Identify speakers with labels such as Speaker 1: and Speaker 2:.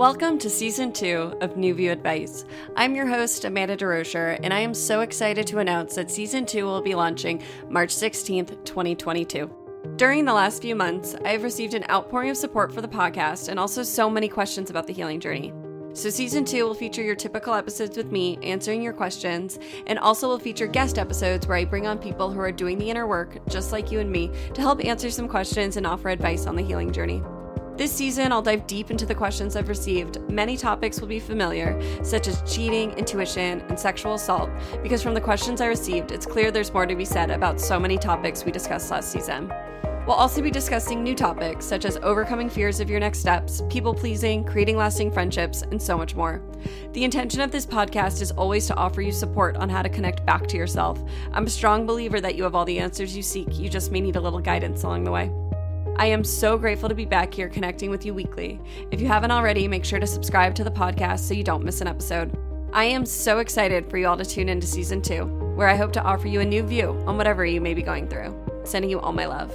Speaker 1: Welcome to season two of New View Advice. I'm your host, Amanda DeRocher, and I am so excited to announce that season two will be launching March 16th, 2022. During the last few months, I have received an outpouring of support for the podcast and also so many questions about the healing journey. So, season two will feature your typical episodes with me answering your questions, and also will feature guest episodes where I bring on people who are doing the inner work, just like you and me, to help answer some questions and offer advice on the healing journey. This season, I'll dive deep into the questions I've received. Many topics will be familiar, such as cheating, intuition, and sexual assault, because from the questions I received, it's clear there's more to be said about so many topics we discussed last season. We'll also be discussing new topics such as overcoming fears of your next steps, people pleasing, creating lasting friendships, and so much more. The intention of this podcast is always to offer you support on how to connect back to yourself. I'm a strong believer that you have all the answers you seek, you just may need a little guidance along the way. I am so grateful to be back here connecting with you weekly. If you haven't already, make sure to subscribe to the podcast so you don't miss an episode. I am so excited for you all to tune into season two, where I hope to offer you a new view on whatever you may be going through. Sending you all my love.